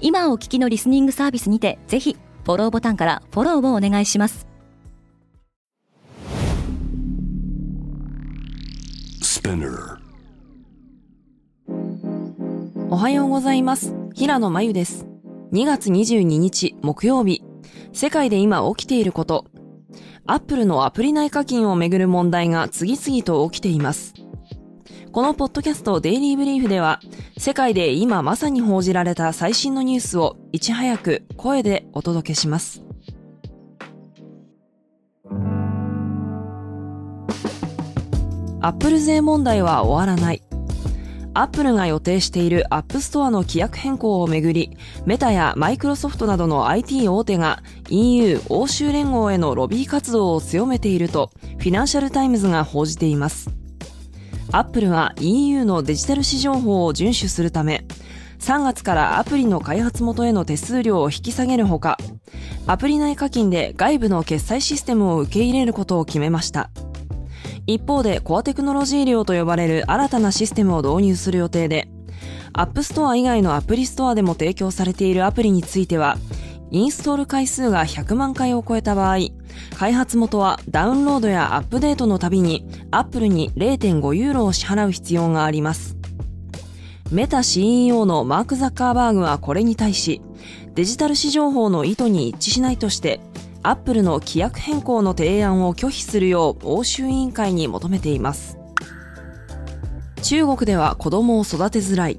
今お聞きのリスニングサービスにてぜひフォローボタンからフォローをお願いします。おはようございます。平野真由です。2月22日木曜日。世界で今起きていること。アップルのアプリ内課金をめぐる問題が次々と起きていますこのポッドキャストデイリーブリーフでは、世界で今まさに報じられた最新のニュースをいち早く声でお届けします。アップル税問題は終わらない。アップルが予定しているアップストアの規約変更をめぐり、メタやマイクロソフトなどの IT 大手が EU 欧州連合へのロビー活動を強めていると、フィナンシャルタイムズが報じています。アップルは EU のデジタル市場法を遵守するため、3月からアプリの開発元への手数料を引き下げるほか、アプリ内課金で外部の決済システムを受け入れることを決めました。一方でコアテクノロジー料と呼ばれる新たなシステムを導入する予定で、アップストア以外のアプリストアでも提供されているアプリについては、インストール回数が100万回を超えた場合、開発元はダウンロードやアップデートのたびにアップルに0.5ユーロを支払う必要があります。メタ CEO のマーク・ザッカーバーグはこれに対し、デジタル市場法の意図に一致しないとして、アップルの規約変更の提案を拒否するよう欧州委員会に求めています。中国では子供を育てづらい。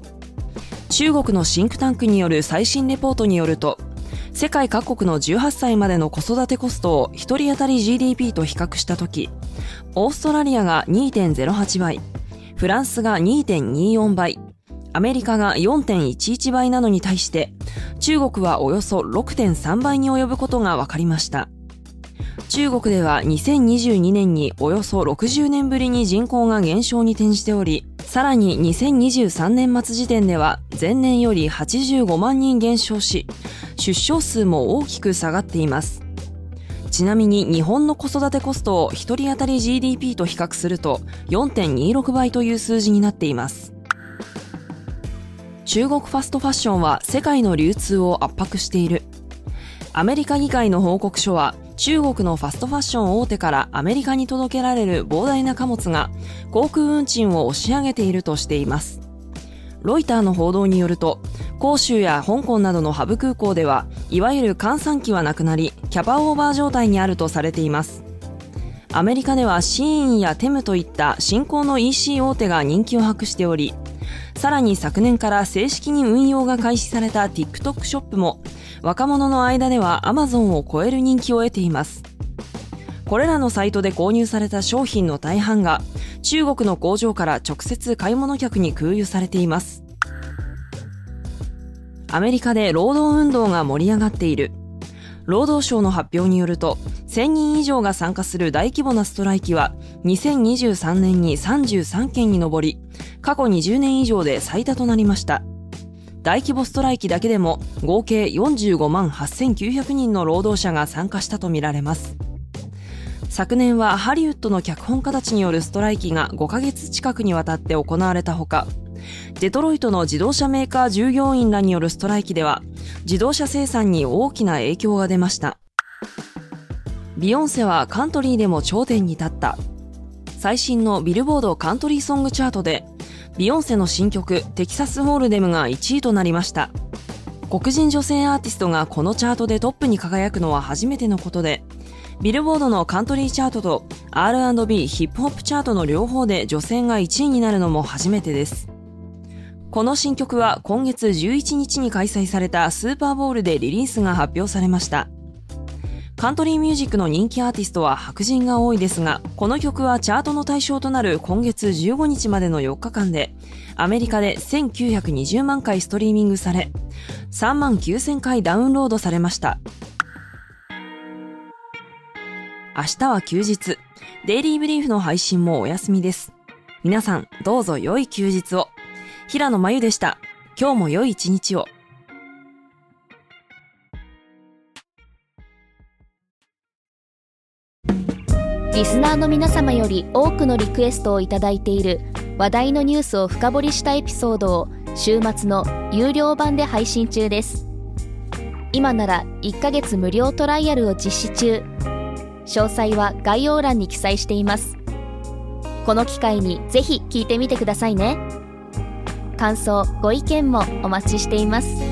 中国のシンクタンクによる最新レポートによると、世界各国の18歳までの子育てコストを1人当たり GDP と比較したとき、オーストラリアが2.08倍、フランスが2.24倍、アメリカが4.11倍なのに対して、中国はおよそ6.3倍に及ぶことが分かりました。中国では2022年におよそ60年ぶりに人口が減少に転じており、さらに2023年末時点では前年より85万人減少し、出生数も大きく下がっています。ちなみに日本の子育てコストを1人当たり GDP と比較すると4.26倍という数字になっています。中国ファストファッションは世界の流通を圧迫している。アメリカ議会の報告書は中国のファストファッション大手からアメリカに届けられる膨大な貨物が航空運賃を押し上げているとしています。ロイターの報道によると、広州や香港などのハブ空港では、いわゆる換算機はなくなり、キャパオーバー状態にあるとされています。アメリカではシーンやテムといった新興の EC 大手が人気を博しており、さらに昨年から正式に運用が開始された TikTok ショップも、若者の間では Amazon を超える人気を得ています。これらのサイトで購入された商品の大半が中国の工場から直接買い物客に空輸されています。アメリカで労働運動が盛り上がっている。労働省の発表によると、1000人以上が参加する大規模なストライキは、2023年に33件に上り、過去20年以上で最多となりました。大規模ストライキだけでも合計45万8900人の労働者が参加したとみられます。昨年はハリウッドの脚本家たちによるストライキが5ヶ月近くにわたって行われたほか、デトロイトの自動車メーカー従業員らによるストライキでは、自動車生産に大きな影響が出ました。ビヨンセはカントリーでも頂点に立った。最新のビルボードカントリーソングチャートで、ビヨンセの新曲テキサスホールデムが1位となりました。黒人女性アーティストがこのチャートでトップに輝くのは初めてのことで、ビルボードのカントリーチャートと R&B ヒップホップチャートの両方で女性が1位になるのも初めてです。この新曲は今月11日に開催されたスーパーボールでリリースが発表されました。カントリーミュージックの人気アーティストは白人が多いですが、この曲はチャートの対象となる今月15日までの4日間で、アメリカで1920万回ストリーミングされ、3万9000回ダウンロードされました。明日は休日。デイリーブリーフの配信もお休みです。皆さん、どうぞ良い休日を。平野真由でした。今日も良い一日を。リスナーの皆様より多くのリクエストをいただいている話題のニュースを深掘りしたエピソードを週末の有料版で配信中です今なら1ヶ月無料トライアルを実施中詳細は概要欄に記載しています。この機会にぜひ聞いてみてくださいね。感想ご意見もお待ちしています。